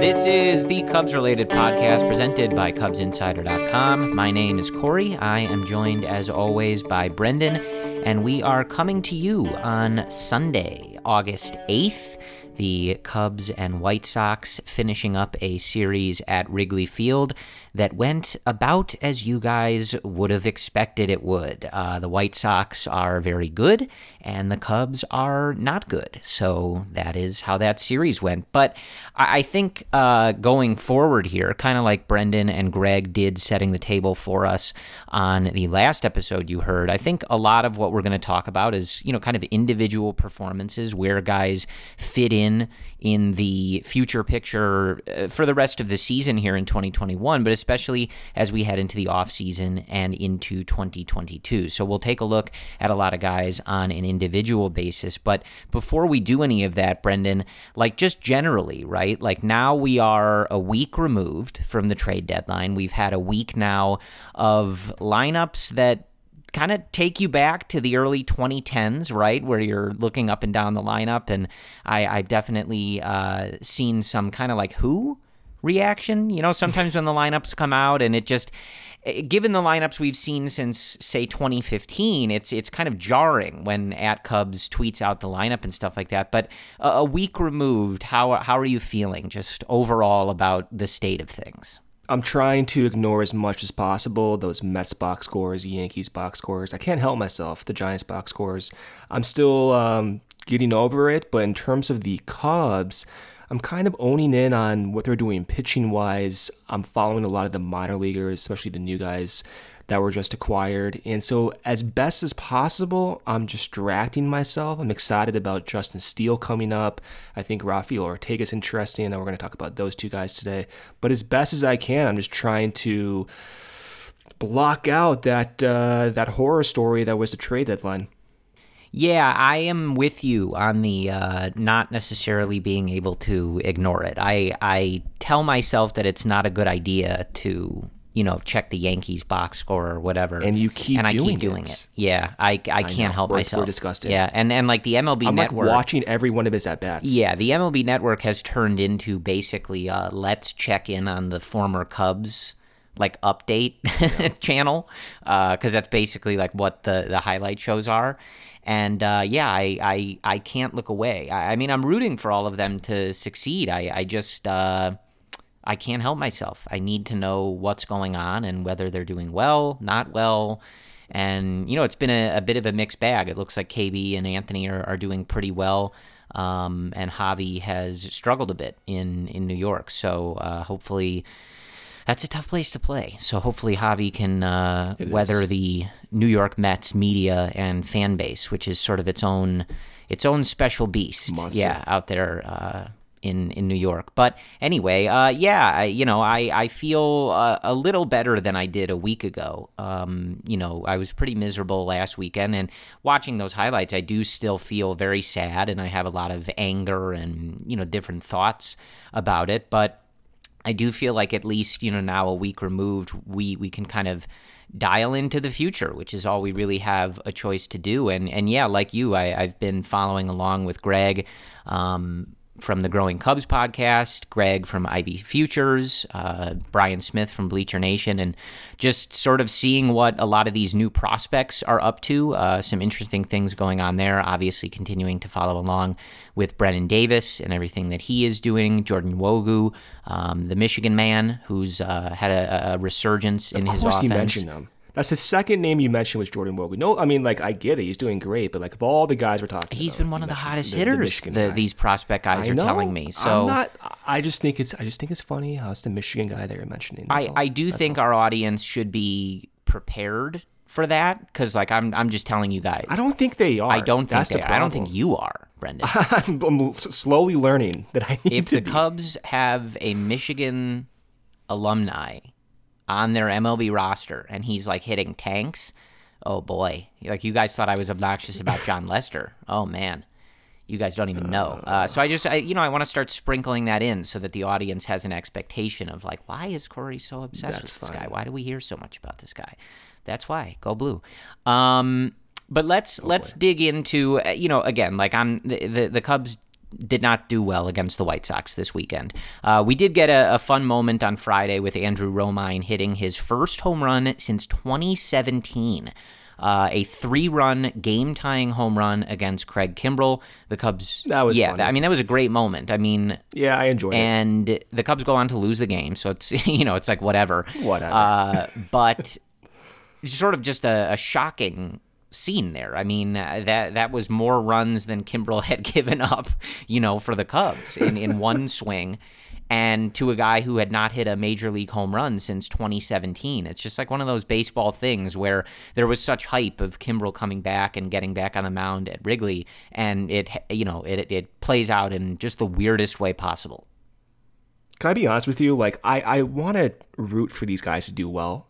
This is the Cubs related podcast presented by CubsInsider.com. My name is Corey. I am joined, as always, by Brendan, and we are coming to you on Sunday, August 8th the Cubs and White Sox finishing up a series at Wrigley Field that went about as you guys would have expected it would. Uh, the White Sox are very good, and the Cubs are not good. So that is how that series went. But I, I think uh, going forward here, kind of like Brendan and Greg did setting the table for us on the last episode you heard, I think a lot of what we're going to talk about is, you know, kind of individual performances where guys fit in in the future picture uh, for the rest of the season here in 2021, but especially as we head into the offseason and into 2022. So we'll take a look at a lot of guys on an individual basis. But before we do any of that, Brendan, like just generally, right? Like now we are a week removed from the trade deadline. We've had a week now of lineups that kind of take you back to the early 2010s, right, where you're looking up and down the lineup, and I, I've definitely uh, seen some kind of like who reaction. You know, sometimes when the lineups come out and it just eh, given the lineups we've seen since say 2015 it's it's kind of jarring when at cubs tweets out the lineup and stuff like that but a, a week removed how how are you feeling just overall about the state of things I'm trying to ignore as much as possible those Mets box scores, Yankees box scores. I can't help myself, the Giants box scores. I'm still um, getting over it, but in terms of the Cubs, I'm kind of owning in on what they're doing pitching wise. I'm following a lot of the minor leaguers, especially the new guys that were just acquired. And so, as best as possible, I'm distracting myself. I'm excited about Justin Steele coming up. I think Rafael Ortega is interesting, and we're going to talk about those two guys today. But as best as I can, I'm just trying to block out that uh, that horror story that was the trade deadline. Yeah, I am with you on the uh, not necessarily being able to ignore it. I I tell myself that it's not a good idea to you know, check the Yankees box score or whatever. And you keep and I doing keep doing it. it. Yeah, I, I, I can't know. help we're, myself. We're disgusted. Yeah, and and like the MLB I'm Network like watching every one of his at bats. Yeah, the MLB Network has turned into basically a let's check in on the former Cubs like update yeah. channel because uh, that's basically like what the the highlight shows are. And uh, yeah, I, I I can't look away. I, I, mean, I'm rooting for all of them to succeed. I I just. Uh, I can't help myself. I need to know what's going on and whether they're doing well, not well. And, you know, it's been a, a bit of a mixed bag. It looks like KB and Anthony are, are doing pretty well. Um, and Javi has struggled a bit in, in New York. So uh, hopefully that's a tough place to play. So hopefully Javi can uh, weather is. the New York Mets media and fan base, which is sort of its own its own special beast. Monster. Yeah, out there uh, in in New York. But anyway, uh, yeah, I, you know, I I feel uh, a little better than I did a week ago. Um, you know, I was pretty miserable last weekend, and watching those highlights, I do still feel very sad, and I have a lot of anger and you know different thoughts about it. But I do feel like at least you know now a week removed, we we can kind of dial into the future, which is all we really have a choice to do. And and yeah, like you, I, I've been following along with Greg. Um, from the Growing Cubs podcast, Greg from Ivy Futures, uh, Brian Smith from Bleacher Nation, and just sort of seeing what a lot of these new prospects are up to. Uh, some interesting things going on there. Obviously, continuing to follow along with Brennen Davis and everything that he is doing. Jordan Nwogu, um, the Michigan man, who's uh, had a, a resurgence in of his course offense. you mentioned them. That's the second name you mentioned was Jordan Nwogu. No, I mean like I get it, he's doing great, but like of all the guys we're talking, He's about, been one of the hottest the- the hitters. Michigan The, these prospect guys I are know. telling me. So I'm not. I just think it's. I just think it's funny how it's the Michigan guy that you're mentioning. That's I, all. I do think our audience should be prepared for that because like I'm I'm just telling you guys. I don't think they are. I don't think That's they the are. I don't think you are, Brendan. I'm, I'm slowly learning that I need if to the be. Cubs have a Michigan alumni on their MLB roster and he's like hitting tanks, oh boy. Like you guys thought I was obnoxious about Jon Lester. Oh man. You guys don't even know. Uh, so I just, I, you know, I want to start sprinkling that in so that the audience has an expectation of like, why is Corey so obsessed That's with this guy? Why do we hear so much about this guy? That's why. Go blue. Um, but let's let's dig into, uh, you know, again, like I'm the the, the Cubs did not do well against the White Sox this weekend. Uh, we did get a, a fun moment on Friday with Andrew Romine hitting his first home run since 2017. Uh, a three-run game-tying home run against Craig Kimbrel. The Cubs. That was yeah. funny. I mean, that was a great moment. I mean, Yeah, I enjoyed it. and the Cubs go on to lose the game, so it's you know it's like whatever. Whatever. Uh, but it's sort of just a, a shocking scene there. I mean, uh, that that was more runs than Kimbrel had given up, you know, for the Cubs in in one swing. And to a guy who had not hit a major league home run since 2017. It's just like one of those baseball things where there was such hype of Kimbrel coming back and getting back on the mound at Wrigley, and it, you know, it, it plays out in just the weirdest way possible. Can I be honest with you? Like, I, I want to root for these guys to do well.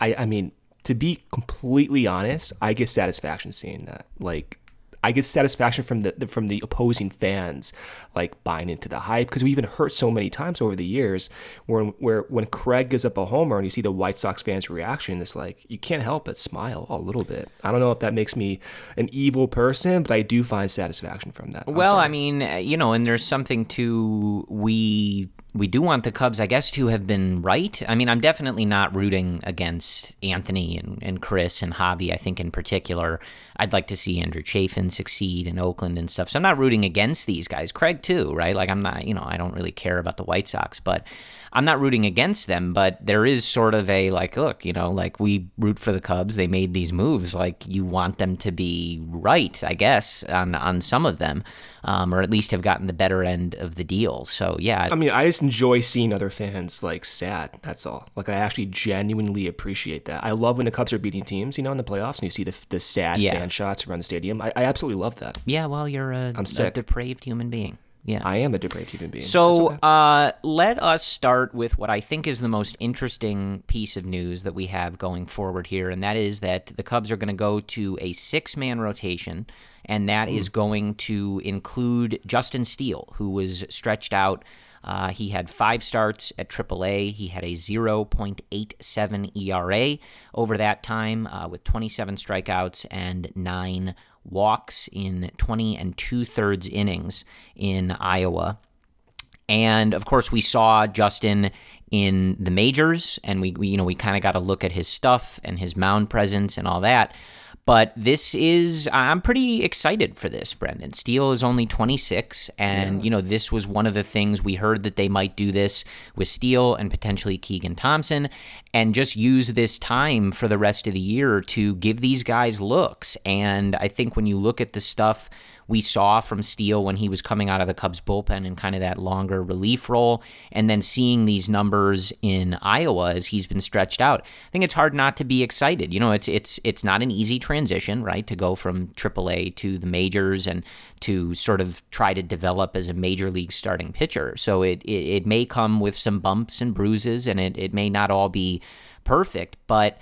I, I mean, to be completely honest, I get satisfaction seeing that. Like, I get satisfaction from the, from the opposing fans, like buying into the hype because we even heard so many times over the years where where when Craig gives up a homer and you see the White Sox fans' reaction, it's like you can't help but smile a little bit. I don't know if that makes me an evil person, but I do find satisfaction from that. I'm Well, sorry. I mean, uh, you know, and there's something to we we do want the Cubs, I guess, to have been right. I mean, I'm definitely not rooting against Anthony and, and Chris and Javi. I think in particular, I'd like to see Andrew Chafin succeed in Oakland and stuff. So I'm not rooting against these guys. Craig too, right? Like I'm not, you know, I don't really care about the White Sox, but I'm not rooting against them. But there is sort of a like, look, you know, like we root for the Cubs. They made these moves. Like you want them to be right, I guess, on on some of them, um, or at least have gotten the better end of the deal. So yeah, I mean, I just enjoy seeing other fans like sad. That's all. Like, I actually genuinely appreciate that. I love when the Cubs are beating teams, you know, in the playoffs, and you see the the sad Yeah. fan shots around the stadium. I, I absolutely love that. yeah. Well, you're a, a sick. depraved human being. Yeah. I am a depraved human being. So okay. uh, let us start with what I think is the most interesting piece of news that we have going forward here, and that is that the Cubs are going to go to a six man rotation, and that is going to include Justin Steele, who was stretched out. Uh, he had five starts at AAA. He had a 0.87 ERA over that time uh, with 27 strikeouts and nine walks in 20 and two thirds innings in Iowa. And of course, we saw Justin in the majors, and we, we you know we kind of got to look at his stuff and his mound presence and all that. But this is I'm pretty excited for this, Brendan. Steele is only 26, and you know this was one of the things we heard that they might do this with Steele and potentially Keegan Thompson, and just use this time for the rest of the year to give these guys looks. And I think when you look at the stuff we saw from Steele when he was coming out of the Cubs bullpen in kind of that longer relief role, and then seeing these numbers in Iowa as he's been stretched out. I think it's hard not to be excited. You know, it's it's it's not an easy transition, right, to go from AAA to the majors and to sort of try to develop as a major league starting pitcher. So it it, it may come with some bumps and bruises, and it, it may not all be perfect, but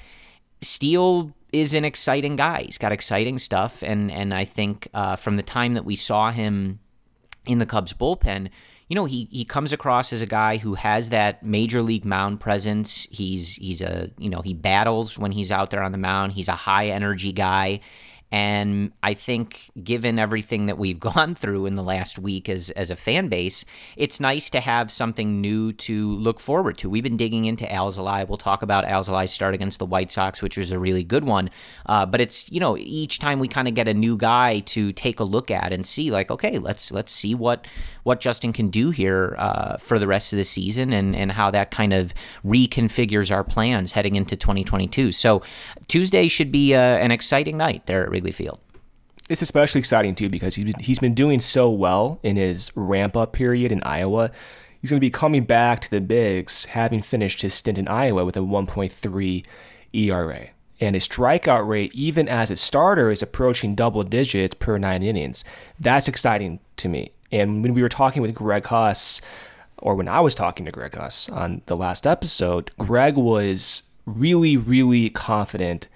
Steele is an exciting guy. He's got exciting stuff, and and I think uh, from the time that we saw him in the Cubs bullpen, you know, he he comes across as a guy who has that major league mound presence. He's he's a you know he battles when he's out there on the mound. He's a high energy guy. And I think, given everything that we've gone through in the last week as, as a fan base, it's nice to have something new to look forward to. We've been digging into Alzolay. We'll talk about Alzolay's start against the White Sox, which was a really good one. Uh, but it's you know each time we kind of get a new guy to take a look at and see, like, okay, let's let's see what what Justin can do here uh, for the rest of the season and and how that kind of reconfigures our plans heading into 2022. So Tuesday should be uh, an exciting night there Wrigley Field. It's especially exciting too because he's been, he's been doing so well in his ramp up period in Iowa. He's going to be coming back to the bigs, having finished his stint in Iowa with a 1.3 ERA. And his strikeout rate, even as a starter, is approaching double digits per nine innings. That's exciting to me. And when we were talking with Greg Huss, or when I was talking to Greg Huss on the last episode, Greg was really, really confident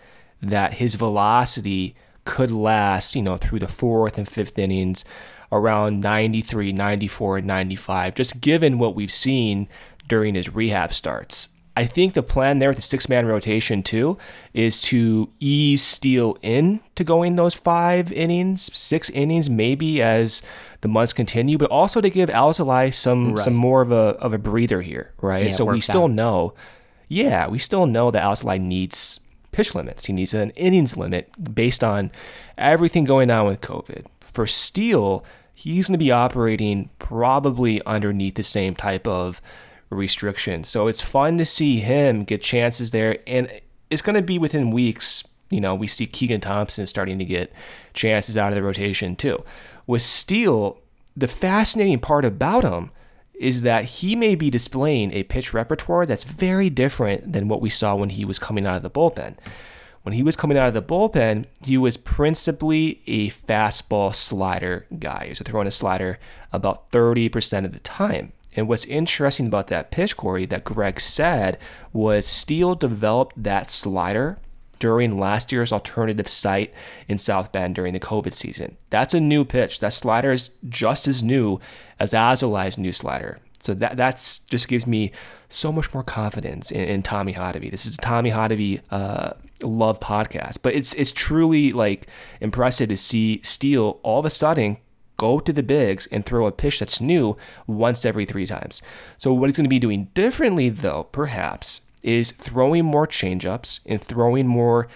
that his velocity could last, you know, through the fourth and fifth innings around 93, 94, and 95, just given what we've seen during his rehab starts. I think the plan there with the six man rotation too is to ease Steele in to going those five innings, six innings maybe as the months continue, but also to give Alzolay some right. some more of a of a breather here, right? Yeah, so we still out. know, yeah, we still know that Alzolay needs pitch limits. He needs an innings limit based on everything going on with COVID. For Steele, he's going to be operating probably underneath the same type of restriction. So it's fun to see him get chances there. And it's going to be within weeks. You know, we see Keegan Thompson starting to get chances out of the rotation too. With Steele, the fascinating part about him is that he may be displaying a pitch repertoire that's very different than what we saw when he was coming out of the bullpen. When he was coming out of the bullpen, he was principally a fastball slider guy. He was throwing a slider about 30% of the time. And what's interesting about that pitch, Corey, that Greg said was Steele developed that slider during last year's alternative site in South Bend during the COVID season. That's a new pitch. That slider is just as new as Alzolay's new slider. So that that's just gives me so much more confidence in, in Tommy Hotovy. This is a Tommy Hotovy uh, love podcast, but it's it's truly like impressive to see Steele all of a sudden go to the bigs and throw a pitch that's new once every three times. So what he's going to be doing differently, though, perhaps, is throwing more changeups and throwing more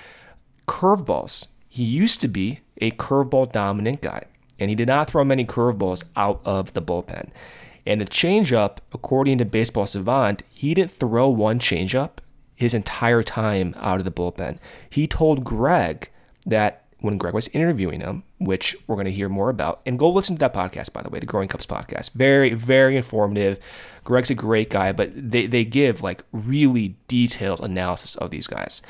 curveballs. He used to be a curveball dominant guy, and he did not throw many curveballs out of the bullpen. And the changeup, according to Baseball Savant, he didn't throw one changeup his entire time out of the bullpen. He told Greg that when Greg was interviewing him, which we're going to hear more about. And go listen to that podcast, by the way, the Growing Cubs podcast. Very, very informative. Greg's a great guy, but they, they give like really detailed analysis of these guys.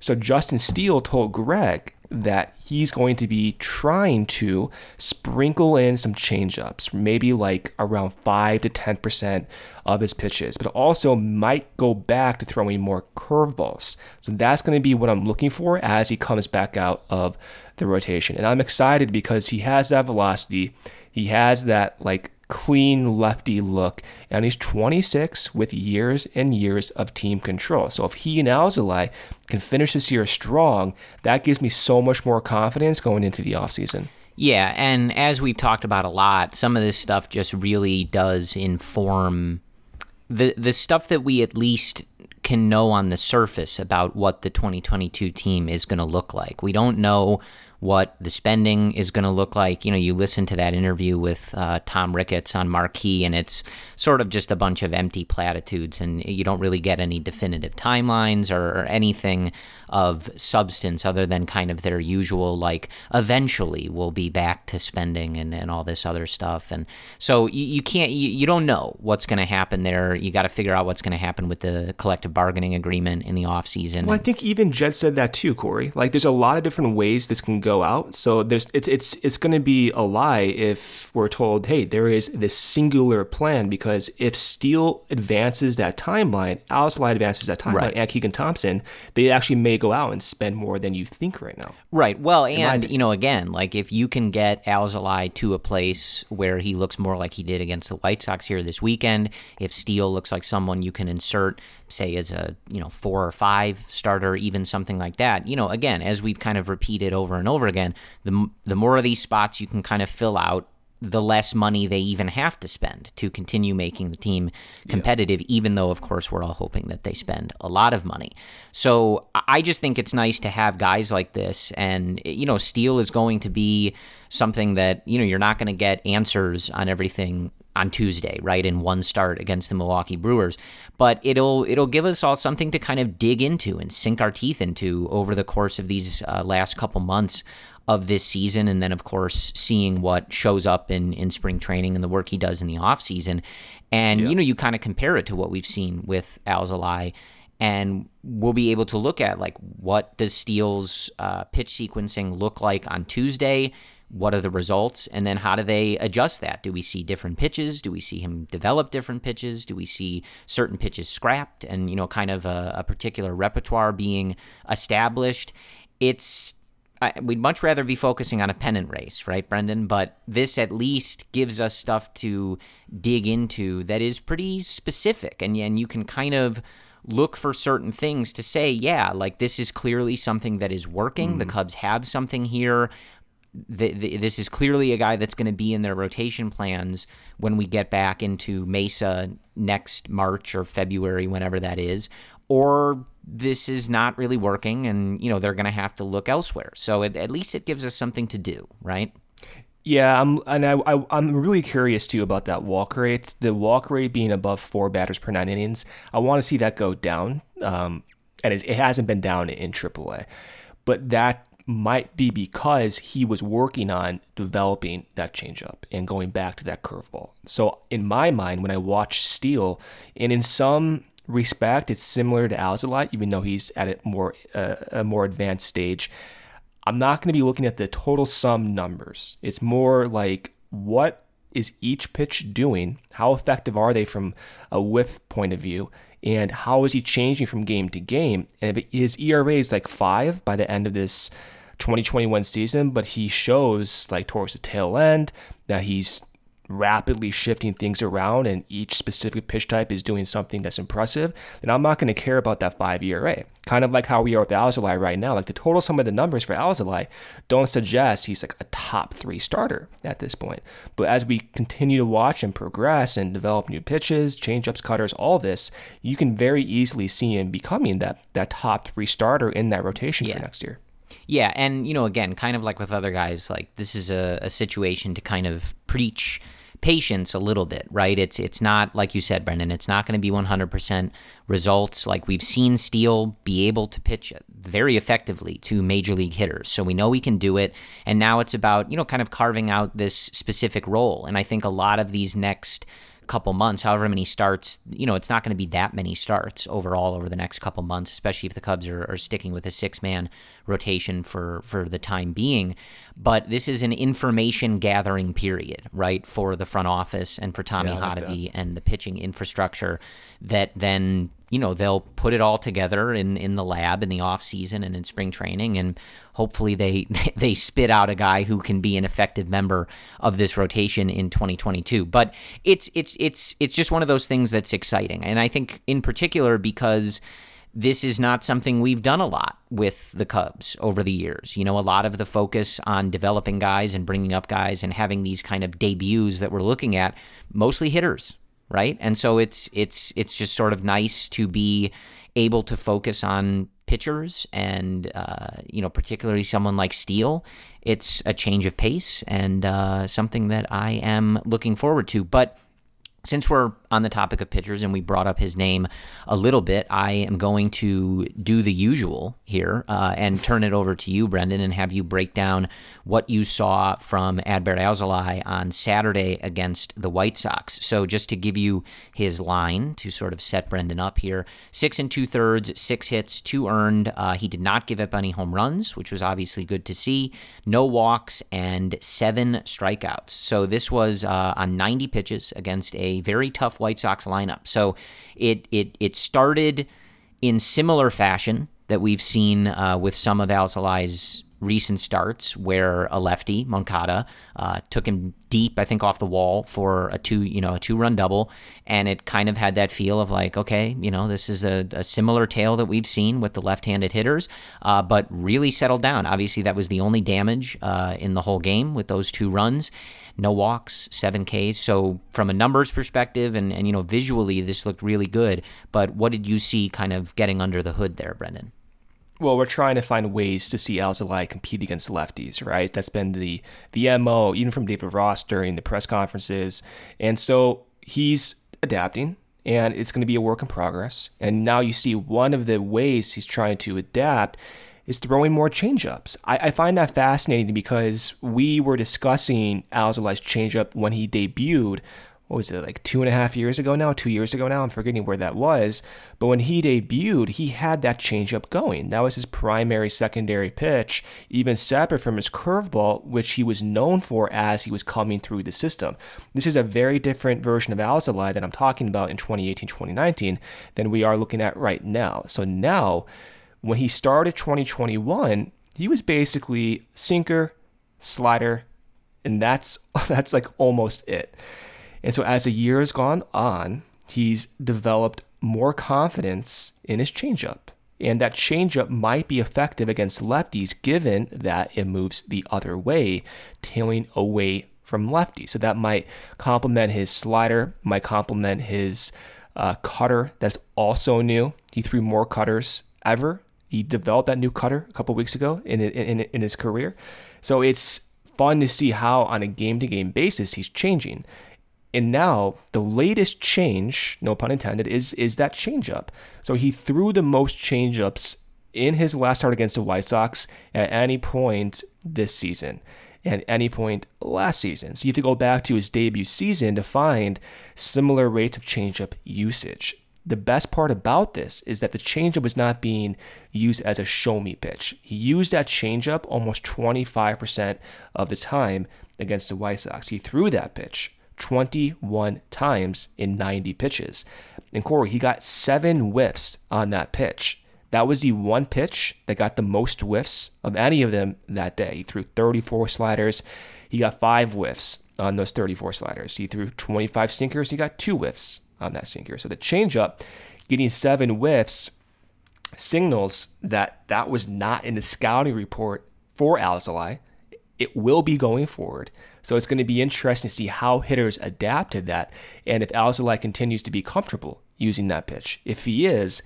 So Justin Steele told Greg that he's going to be trying to sprinkle in some changeups, maybe like around 5 to 10% of his pitches, but also might go back to throwing more curveballs. So that's going to be what I'm looking for as he comes back out of the rotation. And I'm excited because he has that velocity, he has that like clean lefty look, and he's 26 with years and years of team control. So if he and Alzolay can finish this year strong, that gives me so much more confidence going into the offseason. Yeah, and as we've talked about a lot, some of this stuff just really does inform the the stuff that we at least can know on the surface about what the 2022 team is going to look like. We don't know what the spending is going to look like. You know, you listen to that interview with uh, Tom Ricketts on Marquee, and it's sort of just a bunch of empty platitudes, and you don't really get any definitive timelines or, or anything of substance other than kind of their usual, like, eventually we'll be back to spending and, and all this other stuff. And so you, you can't, you, you don't know what's going to happen there. You got to figure out what's going to happen with the collective bargaining agreement in the offseason. Well, I think even Jed said that too, Corey. Like, there's a lot of different ways this can go out. So there's it's it's it's going to be a lie if we're told, hey, there is this singular plan because if Steele advances that timeline, Alice Alzolay advances that timeline, right. and Keegan Thompson, they actually may go out and spend more than you think right now. Right. Well, and you know, again, like if you can get Alzolay to a place where he looks more like he did against the White Sox here this weekend, if Steele looks like someone you can insert say as a you know four or five starter even something like that you know again as we've kind of repeated over and over over again. The the more of these spots you can kind of fill out, the less money they even have to spend to continue making the team competitive, yeah. even though, of course, we're all hoping that they spend a lot of money. So I just think it's nice to have guys like this. And, you know, Steele is going to be something that, you know, you're not going to get answers on everything on Tuesday, right, in one start against the Milwaukee Brewers. But it'll it'll give us all something to kind of dig into and sink our teeth into over the course of these uh, last couple months of this season and then of course seeing what shows up in in spring training and the work he does in the off season. And yeah. you know you kind of compare it to what we've seen with Alzolay and we'll be able to look at like what does Steele's uh, pitch sequencing look like on Tuesday? What are the results? And then how do they adjust that? Do we see different pitches? Do we see him develop different pitches? Do we see certain pitches scrapped? And you know kind of a, a particular repertoire being established. It's I, we'd much rather be focusing on a pennant race, right, Brendan? But this at least gives us stuff to dig into that is pretty specific, and and you can kind of look for certain things to say, yeah, like this is clearly something that is working. Mm-hmm. The Cubs have something here. The, the, this is clearly a guy that's going to be in their rotation plans when we get back into Mesa next March or February, whenever that is. Or this is not really working and you know they're going to have to look elsewhere. So it, at least it gives us something to do right? Yeah i'm and I, I i'm really curious too about that walk rate the walk rate being above four batters per nine innings. I want to see that go down um and it, it hasn't been down in aaa but that might be because he was working on developing that changeup and going back to that curveball. So in my mind, when I watch Steele, and in some respect, it's similar to Alzolay, even though he's at a more uh, a more advanced stage. I'm not going to be looking at the total sum numbers. It's more like what is each pitch doing? How effective are they from a whiff point of view? And how is he changing from game to game? And if his ERA is like five by the end of this 2021 season, but he shows like towards the tail end that he's rapidly shifting things around and each specific pitch type is doing something that's impressive, then I'm not going to care about that five ERA. Kind of like how we are with Alzolay right now. Like the total sum of the numbers for Alzolay don't suggest he's like a top three starter at this point. But as we continue to watch and progress and develop new pitches, changeups, cutters, all this, you can very easily see him becoming that that top three starter in that rotation yeah. for next year. Yeah, and you know, again, kind of like with other guys, like this is a, a situation to kind of preach patience a little bit, right? It's it's not like you said, Brendan. It's not going to be 100% results. Like we've seen Steele be able to pitch very effectively to major league hitters, so we know we can do it. And now it's about you know kind of carving out this specific role. And I think a lot of these next couple months, however many starts, you know, it's not going to be that many starts overall over the next couple months, especially if the Cubs are, are sticking with a six man rotation for, for the time being. But this is an information gathering period, right, for the front office and for Tommy yeah, like and the pitching infrastructure that then you know they'll put it all together in in the lab in the off season and in spring training and hopefully they they spit out a guy who can be an effective member of this rotation in 2022 but it's it's it's it's just one of those things that's exciting. And i think in particular because this is not something we've done a lot with the Cubs over the years. You know, a lot of the focus on developing guys and bringing up guys and having these kind of debuts that we're looking at, mostly hitters, right? And so it's it's it's just sort of nice to be able to focus on pitchers and uh, you know particularly someone like Steele. It's a change of pace and uh, something that I am looking forward to. But since we're on the topic of pitchers and we brought up his name a little bit, I am going to do the usual here uh, and turn it over to you, Brendan, and have you break down what you saw from Adbert Alzolay on Saturday against the White Sox. So, just to give you his line to sort of set Brendan up here six and two thirds, six hits, two earned. Uh, he did not give up any home runs, which was obviously good to see. No walks and seven strikeouts. So, this was uh, on 90 pitches against a very tough White Sox lineup. So it it it started in similar fashion that we've seen uh, with some of Alzolay's recent starts where a lefty, Moncada, uh, took him deep, I think, off the wall for a two, you know, a two run double. And it kind of had that feel of like, okay, you know, this is a, a similar tale that we've seen with the left handed hitters, uh, but really settled down. Obviously, that was the only damage uh, in the whole game with those two runs no walks, seven Ks. So from a numbers perspective and, and you know visually this looked really good. But what did you see kind of getting under the hood there, Brendan? Well, we're trying to find ways to see Alzolay compete against lefties, right? That's been the the MO, even from David Ross during the press conferences. And so he's adapting and it's going to be a work in progress. And now you see one of the ways he's trying to adapt is throwing more changeups. I, I find that fascinating because we were discussing Alzolay's changeup when he debuted. What was it, like two and a half years ago now? Two years ago now? I'm forgetting where that was. But when he debuted, he had that changeup going. That was his primary secondary pitch, even separate from his curveball, which he was known for as he was coming through the system. This is a very different version of Alzolay that I'm talking about in 2018 2019 than we are looking at right now. So now, when he started 2021, he was basically sinker, slider, and that's that's like almost it. And so as the year has gone on, he's developed more confidence in his changeup. And that changeup might be effective against lefties given that it moves the other way, tailing away from lefties. So that might complement his slider, might complement his uh, cutter that's also new. He threw more cutters ever he developed that new cutter a couple weeks ago in, in, in his career. So it's fun to see how, on a game to game basis, he's changing. And now the latest change, no pun intended, is is that changeup. So he threw the most changeups in his last start against the White Sox at any point this season and any point last season. So you have to go back to his debut season to find similar rates of changeup usage the best part about this is that the changeup was not being used as a show me pitch. He used that changeup almost 25% of the time against the White Sox. He threw that pitch 21 times in 90 pitches. And Corey, he got seven whiffs on that pitch. That was the one pitch that got the most whiffs of any of them that day. He threw 34 sliders. He got five whiffs on those 34 sliders. He threw 25 sinkers. He got two whiffs on that sinker. So the changeup getting seven whiffs signals that that was not in the scouting report for Alzolay. It will be going forward. So it's going to be interesting to see how hitters adapt to that and if Alzolay continues to be comfortable using that pitch. If he is,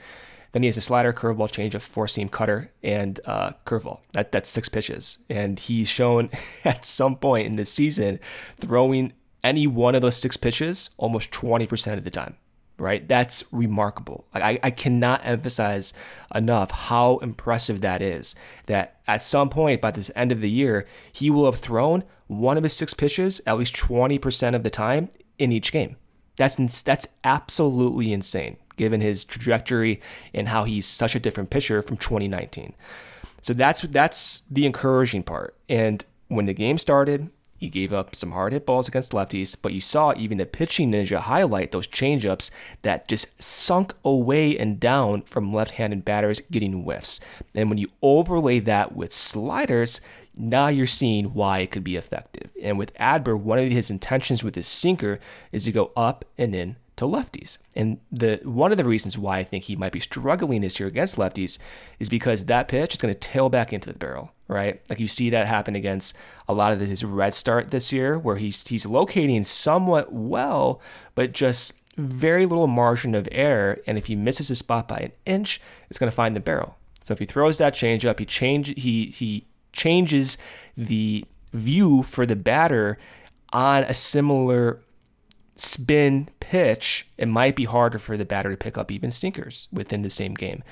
then he has a slider, curveball, changeup, four seam cutter, and uh, curveball. That that's six pitches, and he's shown at some point in this season throwing any one of those six pitches almost 20% of the time, right? That's remarkable. I, I cannot emphasize enough how impressive that is. That at some point by this end of the year, he will have thrown one of his six pitches at least 20% of the time in each game. That's, that's absolutely insane given his trajectory and how he's such a different pitcher from 2019. So that's that's the encouraging part. And when the game started, he gave up some hard hit balls against lefties, but you saw even the pitching ninja highlight those changeups that just sunk away and down from left handed batters getting whiffs. And when you overlay that with sliders, now you're seeing why it could be effective. And with Adbert, one of his intentions with his sinker is to go up and in to lefties. And the one of the reasons why I think he might be struggling this year against lefties is because that pitch is going to tail back into the barrel right? Like you see that happen against a lot of his red start this year, where he's he's locating somewhat well, but just very little margin of error. And if he misses his spot by an inch, it's going to find the barrel. So if he throws that change up, he change he he changes the view for the batter on a similar spin pitch, it might be harder for the batter to pick up even sinkers within the same game.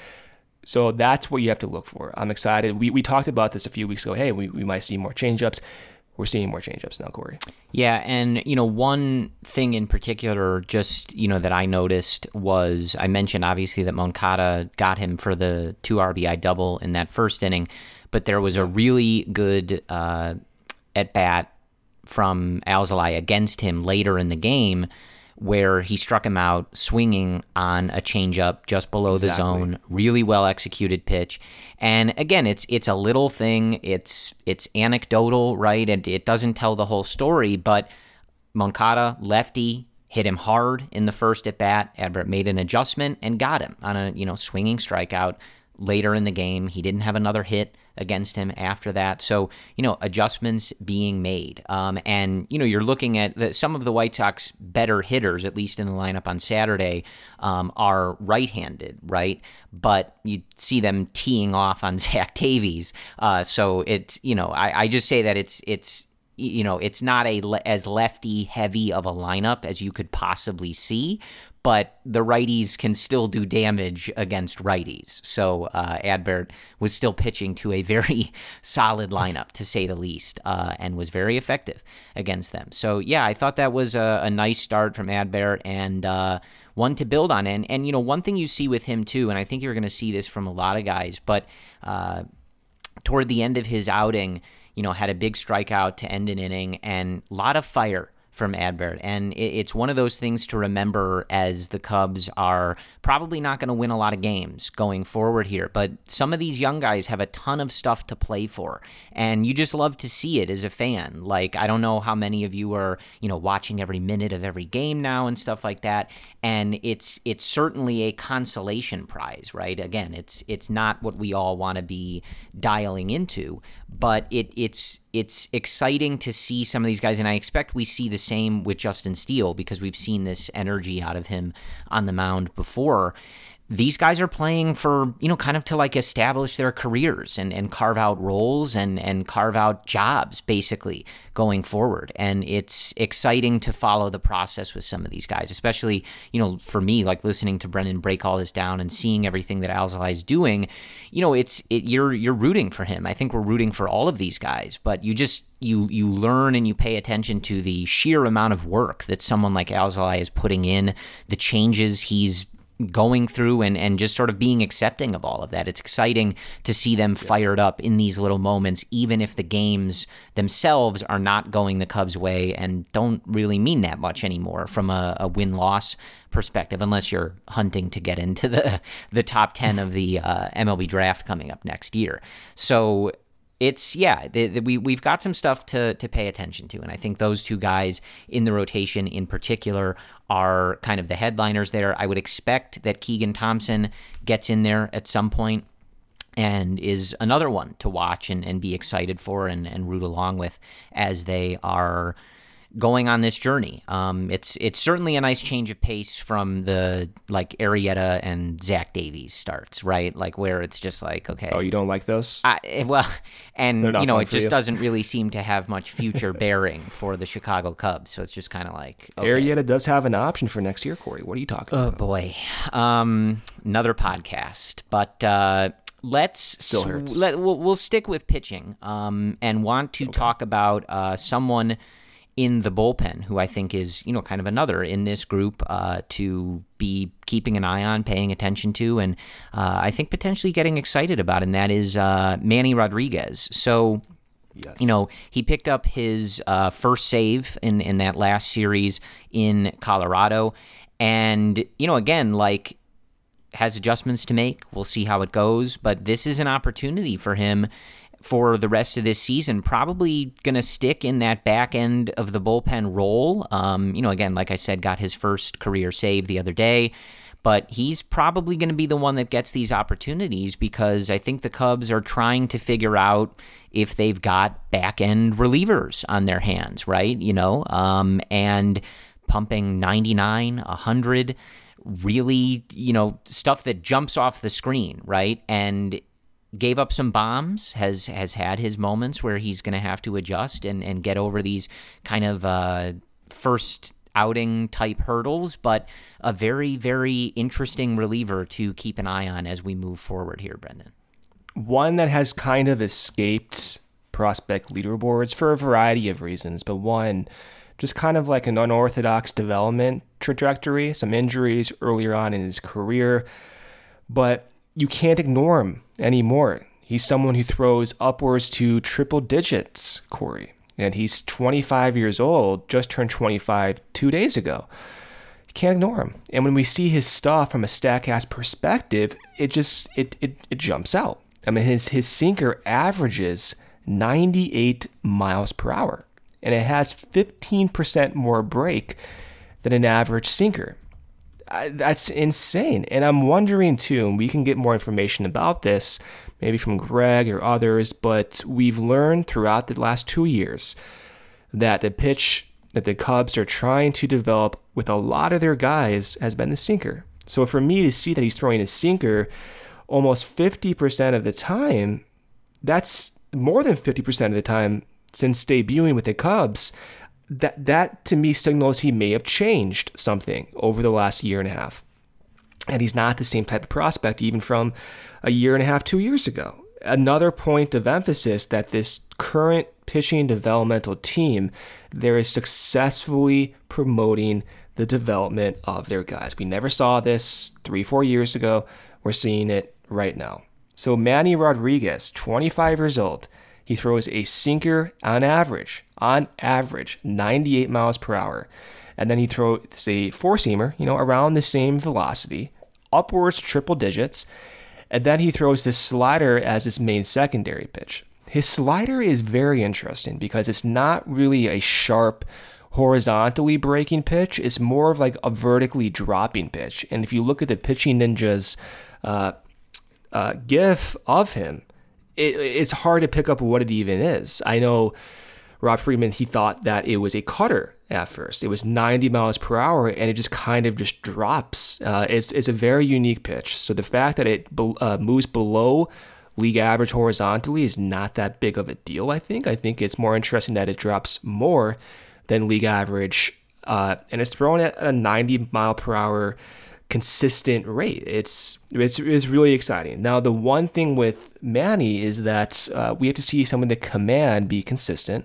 So that's what you have to look for. I'm excited. We, we talked about this a few weeks ago. Hey, we, we might see more changeups. We're seeing more changeups now, Corey. Yeah, and you know, one thing in particular, just you know, that I noticed was I mentioned obviously that Moncada got him for the two RBI double in that first inning, but there was a really good uh, at bat from Alzolay against him later in the game where he struck him out swinging on a changeup just below exactly. the zone. Really well executed pitch. And again, it's it's a little thing. It's it's anecdotal, right? And it doesn't tell the whole story. But Moncada, lefty, hit him hard in the first at bat. Adbert made an adjustment and got him on a you know swinging strikeout later in the game. He didn't have another hit against him after that. So, you know, adjustments being made. Um, and, you know, you're looking at the, some of the White Sox better hitters, at least in the lineup on Saturday, um, are right handed, right? But you see them teeing off on Zach Davies. Uh, so it's, you know, I, I just say that it's, it's, you know, it's not a le- as lefty heavy of a lineup as you could possibly see, but the righties can still do damage against righties. So uh, Adbert was still pitching to a very solid lineup, to say the least, uh, and was very effective against them. So yeah, I thought that was a, a nice start from Adbert and uh, one to build on. And and you know, one thing you see with him too, and I think you're going to see this from a lot of guys, but uh, toward the end of his outing, you know, had a big strikeout to end an inning and a lot of fire from Adbert. And it's one of those things to remember as the Cubs are probably not going to win a lot of games going forward here. But some of these young guys have a ton of stuff to play for. And you just love to see it as a fan. Like, I don't know how many of you are, you know, watching every minute of every game now and stuff like that. And it's it's certainly a consolation prize, right? Again, it's it's not what we all want to be dialing into, but it it's it's exciting to see some of these guys, and I expect we see the same with Justin Steele because we've seen this energy out of him on the mound before these guys are playing for you know kind of to like establish their careers and and carve out roles and and carve out jobs basically going forward. And it's exciting to follow the process with some of these guys especially you know for me like listening to Brendan break all this down and seeing everything that Alzolay is doing you know it's it, you're you're rooting for him. I think we're rooting for all of these guys but you just you you learn and you pay attention to the sheer amount of work that someone like Alzolay is putting in, the changes he's going through and, and just sort of being accepting of all of that. It's exciting to see them fired up in these little moments, even if the games themselves are not going the Cubs' way and don't really mean that much anymore from a, a win loss perspective, unless you're hunting to get into the the top ten of the uh, MLB draft coming up next year. So it's yeah, the, the, we we've got some stuff to to pay attention to, and I think those two guys in the rotation in particular are kind of the headliners there. I would expect that Keegan Thompson gets in there at some point and is another one to watch and, and be excited for and, and root along with as they are going on this journey. Um, it's it's certainly a nice change of pace from the like Arrieta and Zach Davies starts, right? Like where it's just like okay. Oh, you don't like those? I, eh, well, and you know it just you. doesn't really seem to have much future bearing for the Chicago Cubs. So it's just kind of like okay. Arrieta does have an option for next year, Corey. What are you talking oh, about? Oh boy, um, another podcast, but. Uh, let's still hurts. Let, we'll, we'll stick with pitching um, and want to okay. talk about uh, someone in the bullpen, who I think is, you know, kind of another in this group uh, to be keeping an eye on, paying attention to, and uh, I think potentially getting excited about, and that is uh, Manny Rodriguez. So, yes. you know, he picked up his uh, first save in, in that last series in Colorado. And, you know, again, like, has adjustments to make. We'll see how it goes, but this is an opportunity for him for the rest of this season, probably going to stick in that back end of the bullpen role. Um, you know, again, like I said, got his first career save the other day, but he's probably going to be the one that gets these opportunities because I think the Cubs are trying to figure out if they've got back end relievers on their hands, right? You know, um, and pumping 99, 100 really, you know, stuff that jumps off the screen, right? And gave up some bombs, has has had his moments where he's going to have to adjust and, and get over these kind of uh, first outing type hurdles, but a very, very interesting reliever to keep an eye on as we move forward here, Brendan. One that has kind of escaped prospect leaderboards for a variety of reasons, but one just kind of like an unorthodox development trajectory, some injuries earlier on in his career. But you can't ignore him anymore. He's someone who throws upwards to triple digits, Corey. And he's 25 years old, just turned 25 two days ago. You can't ignore him. And when we see his stuff from a Statcast perspective, it just it, it it jumps out. I mean, his his sinker averages 98 miles per hour, and it has 15% more break than an average sinker. That's insane. And I'm wondering too, and we can get more information about this, maybe from Greg or others, but we've learned throughout the last two years that the pitch that the Cubs are trying to develop with a lot of their guys has been the sinker. So for me to see that he's throwing a sinker almost 50% of the time, that's more than 50% of the time since debuting with the Cubs. That that to me signals he may have changed something over the last year and a half. And he's not the same type of prospect even from a year and a half, two years ago. Another point of emphasis that this current pitching developmental team, they're successfully promoting the development of their guys. We never saw this three, four years ago. We're seeing it right now. So Manny Rodriguez, 25 years old, he throws a sinker on average, on average, 98 miles per hour. And then he throws a four seamer, you know, around the same velocity, upwards triple digits. And then he throws this slider as his main secondary pitch. His slider is very interesting because it's not really a sharp, horizontally breaking pitch. It's more of like a vertically dropping pitch. And if you look at the Pitching Ninja's uh, uh, gif of him, it, it's hard to pick up what it even is. I know Rob Friedman, he thought that it was a cutter at first. It was 90 miles per hour and it just kind of just drops. Uh, it's, it's a very unique pitch. So the fact that it uh, moves below league average horizontally is not that big of a deal, I think. I think it's more interesting that it drops more than league average uh, and it's thrown at a 90 mile per hour consistent rate. It's, it's, it's really exciting. Now, the one thing with Manny is that uh, we have to see some of the command be consistent,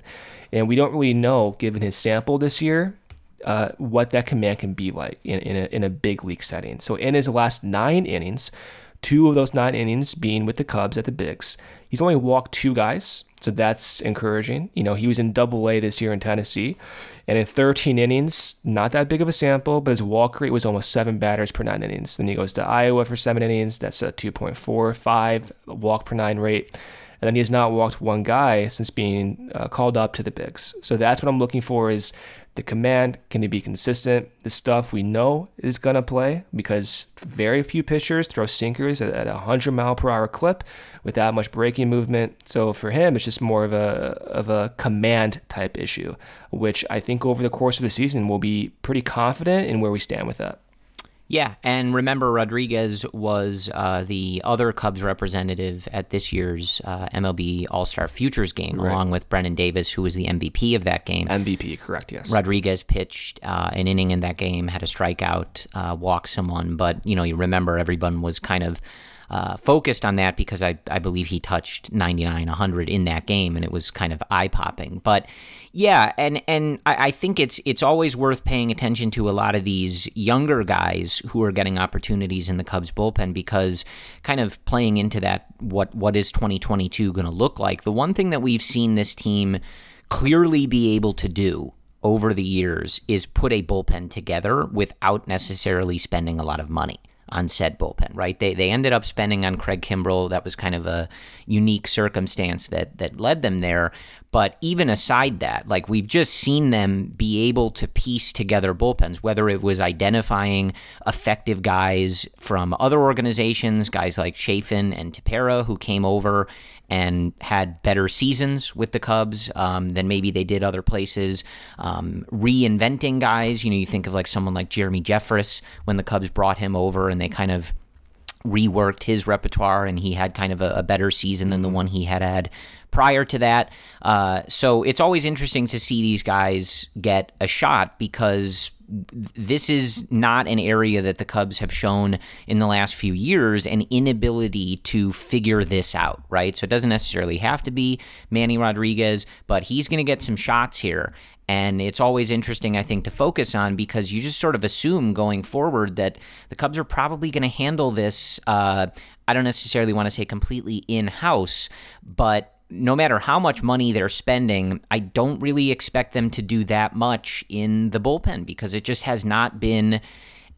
and we don't really know, given his sample this year, uh, what that command can be like in, in, a, in a big league setting. So, in his last nine innings, two of those nine innings being with the Cubs at the Bigs, he's only walked two guys. So that's encouraging. You know, he was in double A this year in Tennessee. And in 13 innings, not that big of a sample, but his walk rate was almost seven batters per nine innings. Then he goes to Iowa for seven innings. That's a 2.45 walk per nine rate. And then he has not walked one guy since being uh, called up to the bigs. So that's what I'm looking for is the command, can it be consistent? The stuff we know is going to play because very few pitchers throw sinkers at, a 100 mile per hour clip with that much breaking movement. So for him, it's just more of a, of a command type issue, which I think over the course of the season we'll be pretty confident in where we stand with that. Yeah, and remember, Rodriguez was uh, the other Cubs representative at this year's uh, MLB All Star Futures game, right. along with Brennen Davis, who was the MVP of that game. MVP, correct, yes. Rodriguez pitched uh, an inning in that game, had a strikeout, uh, walked someone, but you know, you remember everyone was kind of uh, focused on that because I, I believe he touched 99, 100 in that game, and it was kind of eye popping. But yeah, and and I, I, think it's it's always worth paying attention to a lot of these younger guys who are getting opportunities in the Cubs bullpen because kind of playing into that what what is 2022 going to look like. The one thing that we've seen this team clearly be able to do over the years is put a bullpen together without necessarily spending a lot of money on said bullpen, right? They they ended up spending on Craig Kimbrel. That was kind of a unique circumstance that that led them there. But even aside that, like we've just seen them be able to piece together bullpens, whether it was identifying effective guys from other organizations, guys like Chafin and Tepera who came over and had better seasons with the Cubs um, than maybe they did other places. Um, reinventing guys, you know, you think of like someone like Jeremy Jeffress when the Cubs brought him over and they kind of reworked his repertoire and he had kind of a, a better season than the one he had had prior to that. Uh, so it's always interesting to see these guys get a shot because this is not an area that the Cubs have shown in the last few years an inability to figure this out, right? So it doesn't necessarily have to be Manny Rodriguez, but he's going to get some shots here. And it's always interesting, I think, to focus on because you just sort of assume going forward that the Cubs are probably going to handle this. Uh, I don't necessarily want to say completely in house, but no matter how much money they're spending, I don't really expect them to do that much in the bullpen because it just has not been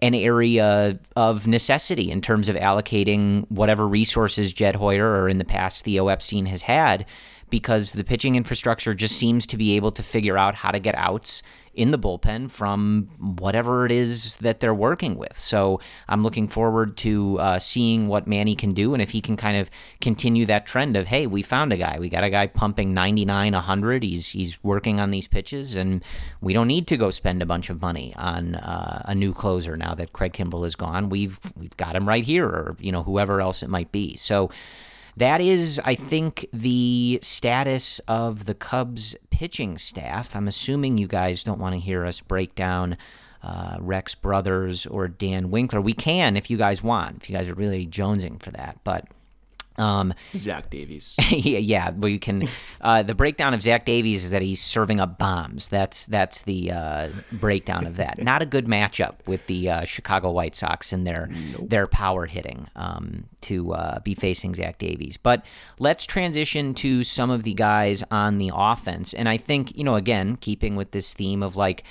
an area of necessity in terms of allocating whatever resources Jed Hoyer or in the past Theo Epstein has had because the pitching infrastructure just seems to be able to figure out how to get outs in the bullpen from whatever it is that they're working with. So I'm looking forward to uh, seeing what Manny can do and if he can kind of continue that trend of hey, we found a guy, we got a guy pumping 99, 100. He's he's working on these pitches, and we don't need to go spend a bunch of money on uh, a new closer now that Craig Kimbrel is gone. We've we've got him right here, or you know whoever else it might be. So that is, I think, the status of the Cubs pitching staff. I'm assuming you guys don't want to hear us break down uh, Rex Brothers or Dan Winkler. We can if you guys want, if you guys are really jonesing for that. But um, Zach Davies. yeah, yeah. We can. Uh, the breakdown of Zach Davies is that he's serving up bombs. That's that's the uh, breakdown of that. Not a good matchup with the uh, Chicago White Sox and their nope. their power hitting um, to uh, be facing Zach Davies. But let's transition to some of the guys on the offense, and I think you know again keeping with this theme of like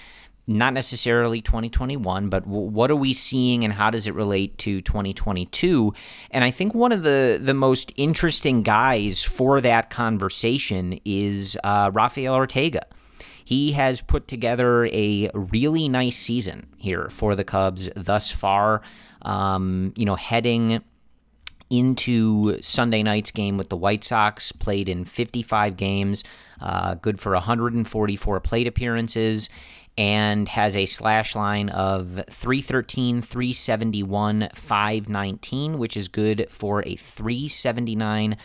not necessarily 2021, but what are we seeing and how does it relate to 2022? And I think one of the the most interesting guys for that conversation is uh, Rafael Ortega. He has put together a really nice season here for the Cubs thus far. Um, you know, heading into Sunday night's game with the White Sox, played in 55 games, uh, good for 144 plate appearances and has a slash line of 313, 371, 519, which is good for a 379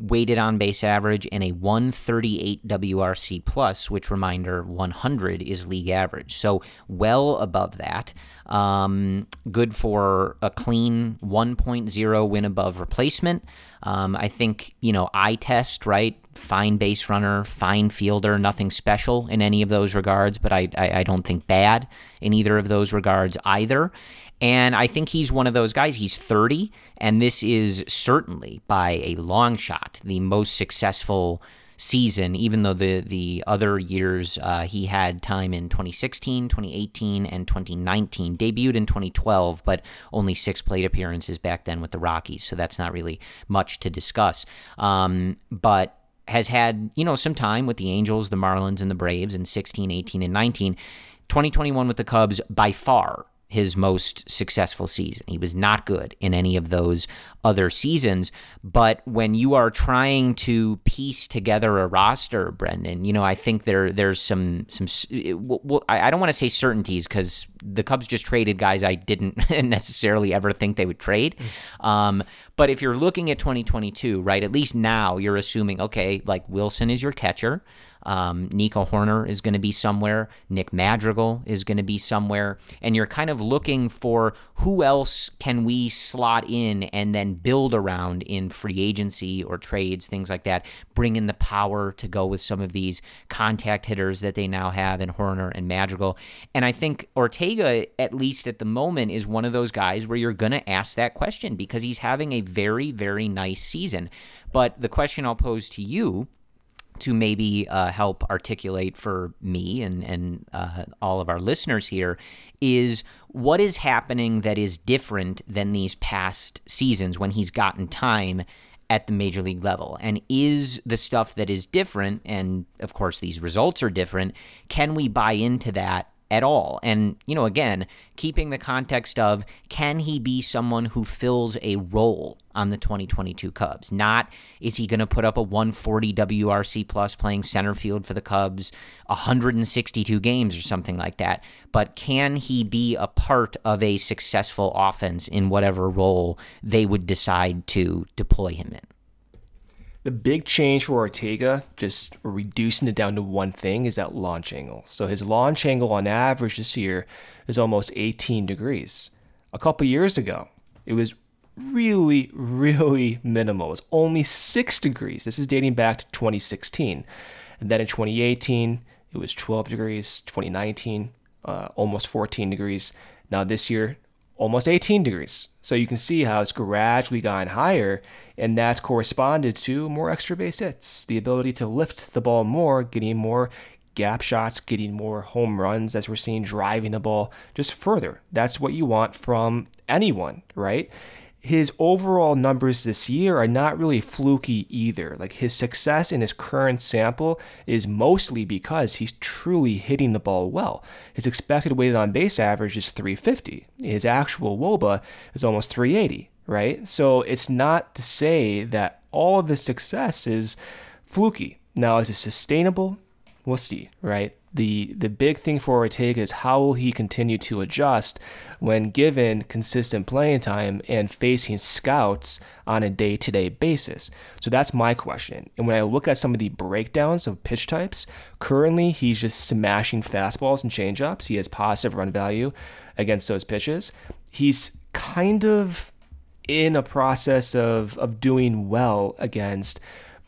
weighted on base average and a 138 WRC plus, which reminder 100 is league average. So well above that. Um, good for a clean 1.0 win above replacement. Um, I think, you know, eye test, right? Fine base runner, fine fielder, nothing special in any of those regards, but I, I, I don't think bad in either of those regards either. And I think he's one of those guys. He's 30, and this is certainly by a long shot the most successful season, even though the the other years uh, he had time in 2016, 2018, and 2019. Debuted in 2012, but only six plate appearances back then with the Rockies, so that's not really much to discuss. Um, but has had you know some time with the Angels, the Marlins, and the Braves in 16, 18, and 19. 2021 with the Cubs by far his most successful season. He was not good in any of those other seasons. But when you are trying to piece together a roster, Brendan, you know, I think there there's some some. Well, I don't want to say certainties because the Cubs just traded guys I didn't necessarily ever think they would trade. Mm. Um, but if you're looking at 2022, right, at least now you're assuming, okay, like Wilson is your catcher. Um, Nico Hoerner is going to be somewhere. Nick Madrigal is going to be somewhere. And you're kind of looking for who else can we slot in and then build around in free agency or trades, things like that. Bring in the power to go with some of these contact hitters that they now have in Hoerner and Madrigal. And I think Ortega, at least at the moment, is one of those guys where you're going to ask that question because he's having a very, very nice season. But the question I'll pose to you to maybe uh, help articulate for me and and uh, all of our listeners here is what is happening that is different than these past seasons when he's gotten time at the major league level? And is the stuff that is different and of course these results are different can we buy into that at all. And, you know, again, keeping the context of can he be someone who fills a role on the 2022 Cubs? Not is he going to put up a 140 WRC plus playing center field for the Cubs 162 games or something like that, but can he be a part of a successful offense in whatever role they would decide to deploy him in? The big change for Ortega, just reducing it down to one thing, is that launch angle. So his launch angle on average this year is almost 18 degrees. A couple years ago, it was really, really minimal. It was only 6 degrees. This is dating back to 2016. And then in 2018, it was 12 degrees. 2019, uh, almost 14 degrees. Now this year, almost 18 degrees. So you can see how it's gradually gone higher, and that corresponded to more extra base hits, the ability to lift the ball more, getting more gap shots, getting more home runs as we're seeing driving the ball just further. That's what you want from anyone, right? His overall numbers this year are not really fluky either. Like his success in his current sample is mostly because he's truly hitting the ball well. His expected weighted on base average is 350. His actual WOBA is almost 380, right? So it's not to say that all of his success is fluky. Now, is it sustainable? We'll see, right? The the big thing for Ortega is how will he continue to adjust when given consistent playing time and facing scouts on a day-to-day basis. So that's my question. And when I look at some of the breakdowns of pitch types, currently he's just smashing fastballs and changeups. He has positive run value against those pitches. He's kind of in a process of of doing well against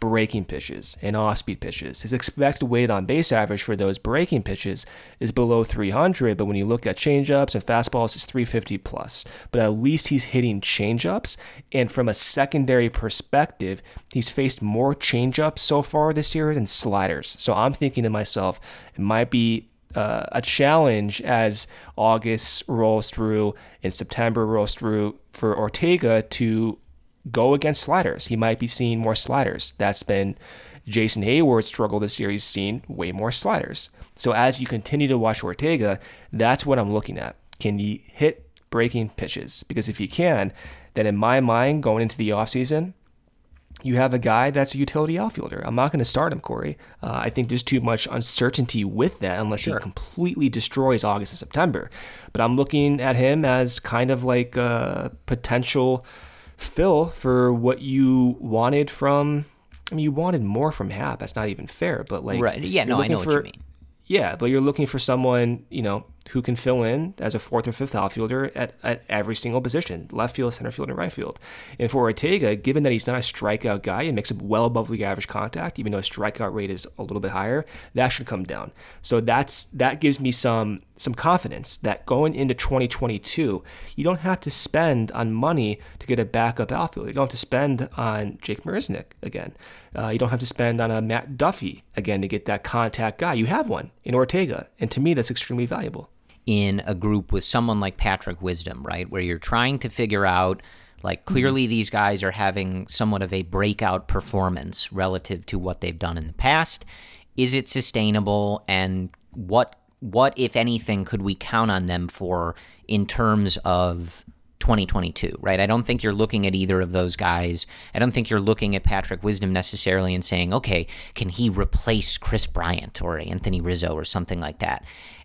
breaking pitches and off speed pitches. His expected weight on base average for those breaking pitches is below 300, but when you look at changeups and fastballs, it's 350 plus. But at least he's hitting changeups, and from a secondary perspective, he's faced more changeups so far this year than sliders. So I'm thinking to myself, it might be uh, a challenge as August rolls through and September rolls through for Ortega to go against sliders. He might be seeing more sliders. That's been Jason Heyward's struggle this year. He's seen way more sliders. So as you continue to watch Ortega, that's what I'm looking at. Can he hit breaking pitches? Because if he can, then in my mind, going into the offseason, you have a guy that's a utility outfielder. I'm not going to start him, Corey. Uh, I think there's too much uncertainty with that unless sure. he completely destroys August and September. But I'm looking at him as kind of like a potential fill for what you wanted from. I mean, you wanted more from Happ. That's not even fair. But like, right? Yeah, no, I know for, what you mean. Yeah, but you're looking for someone, you know, who can fill in as a fourth or fifth outfielder at, at every single position left field, center field, and right field. And for Ortega, given that he's not a strikeout guy and makes a well above league average contact, even though his strikeout rate is a little bit higher, that should come down. So that's that gives me some some confidence that going into 2022, you don't have to spend on money to get a backup outfielder. You don't have to spend on Jake Marisnick again. Uh, you don't have to spend on a Matt Duffy again to get that contact guy. You have one in Ortega, and to me, that's extremely valuable in a group with someone like Patrick Wisdom, right? Where you're trying to figure out like mm-hmm. clearly these guys are having somewhat of a breakout performance relative to what they've done in the past. Is it sustainable and what what if anything could we count on them for in terms of 2022, right? I don't think you're looking at either of those guys. I don't think you're looking at Patrick Wisdom necessarily and saying, okay, can he replace Kris Bryant or Anthony Rizzo or something like that?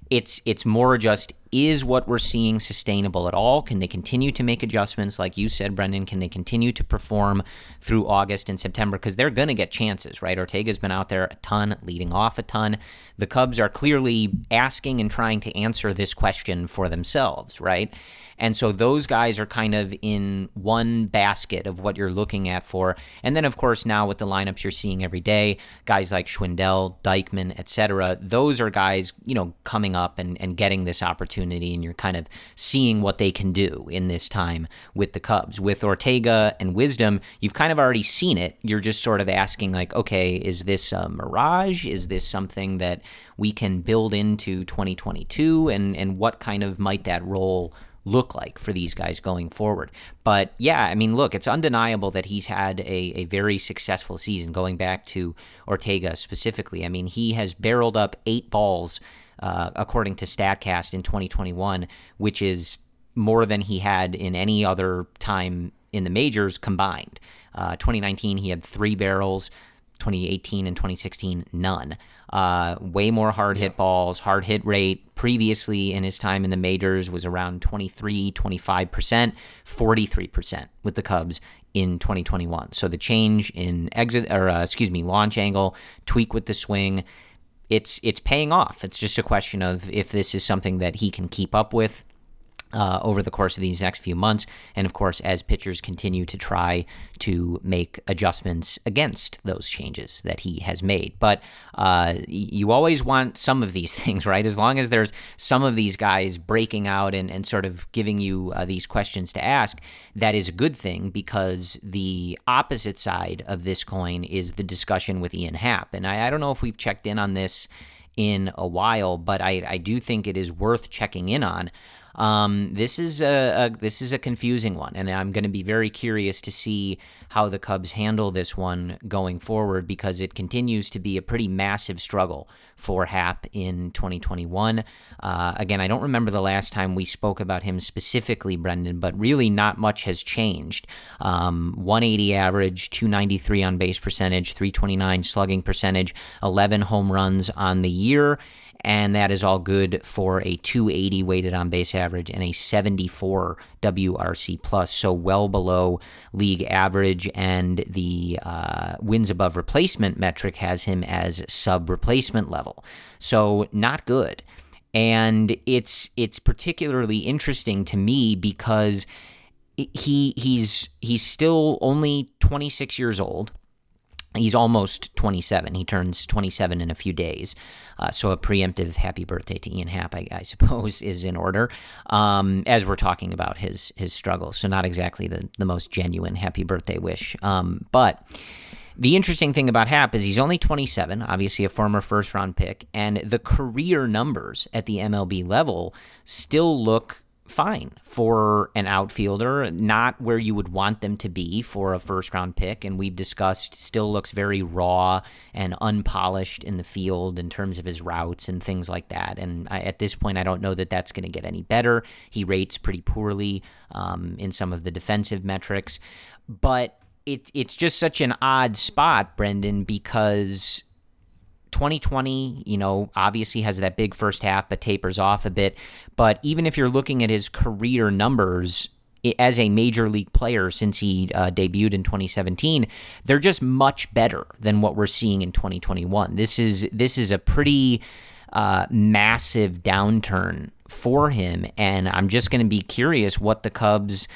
It's it's more just is what we're seeing sustainable at all? Can they continue to make adjustments, like you said, Brendan? Can they continue to perform through August and September? Because they're going to get chances, right? Ortega's been out there a ton, leading off a ton. The Cubs are clearly asking and trying to answer this question for themselves, right? And so those guys are kind of in one basket of what you're looking at for. And then, of course, now with the lineups you're seeing every day, guys like Schwindel, Deichmann, etc., those are guys, you know, coming up and, and getting this opportunity, and you're kind of seeing what they can do in this time with the Cubs. With Ortega and Wisdom, you've kind of already seen it. You're just sort of asking, like, okay, is this a mirage? Is this something that we can build into 2022? And, and what kind of might that role look like for these guys going forward. But yeah, I mean, look, it's undeniable that he's had a, a very successful season going back to Ortega specifically. I mean, he has barreled up eight balls, uh, according to StatCast in 2021, which is more than he had in any other time in the majors combined. Uh, 2019, he had three barrels. 2018 and 2016, none. Uh, way more hard hit balls, hard hit rate previously in his time in the majors was around 23, 25%, 43% with the Cubs in 2021. So the change in exit or uh, excuse me, launch angle, tweak with the swing, it's it's paying off. It's just a question of if this is something that he can keep up with uh, over the course of these next few months. And of course, as pitchers continue to try to make adjustments against those changes that he has made. But uh, you always want some of these things, right? As long as there's some of these guys breaking out and, and sort of giving you uh, these questions to ask, that is a good thing because the opposite side of this coin is the discussion with Ian Happ. And I, I don't know if we've checked in on this in a while, but I, I do think it is worth checking in on. Um, this is a, a, this is a confusing one, and I'm going to be very curious to see how the Cubs handle this one going forward because it continues to be a pretty massive struggle for Happ in 2021. Uh, again, I don't remember the last time we spoke about him specifically, Brendan, but really not much has changed. Um, 180 average, 293 on base percentage, 329 slugging percentage, 11 home runs on the year and that is all good for a 280 weighted on base average and a 74 WRC plus, so well below league average. And the uh, wins above replacement metric has him as sub replacement level, so not good. And it's it's particularly interesting to me because he he's he's still only 26 years old He's almost 27. He turns 27 in a few days. Uh, so a preemptive happy birthday to Ian Happ, I, I suppose, is in order um, as we're talking about his his struggles. So not exactly the, the most genuine happy birthday wish. Um, but the interesting thing about Happ is he's only 27, obviously a former first round pick, and the career numbers at the MLB level still look fine for an outfielder, not where you would want them to be for a first round pick. And we've discussed, still looks very raw and unpolished in the field in terms of his routes and things like that. And I, at this point, I don't know that that's going to get any better. He rates pretty poorly um, in some of the defensive metrics. But it, it's just such an odd spot, Brendan, because 2020, you know, obviously has that big first half, but tapers off a bit. But even if you're looking at his career numbers as a major league player since he uh, debuted in 2017, they're just much better than what we're seeing in 2021. This is this is a pretty uh, massive downturn for him, and I'm just going to be curious what the Cubs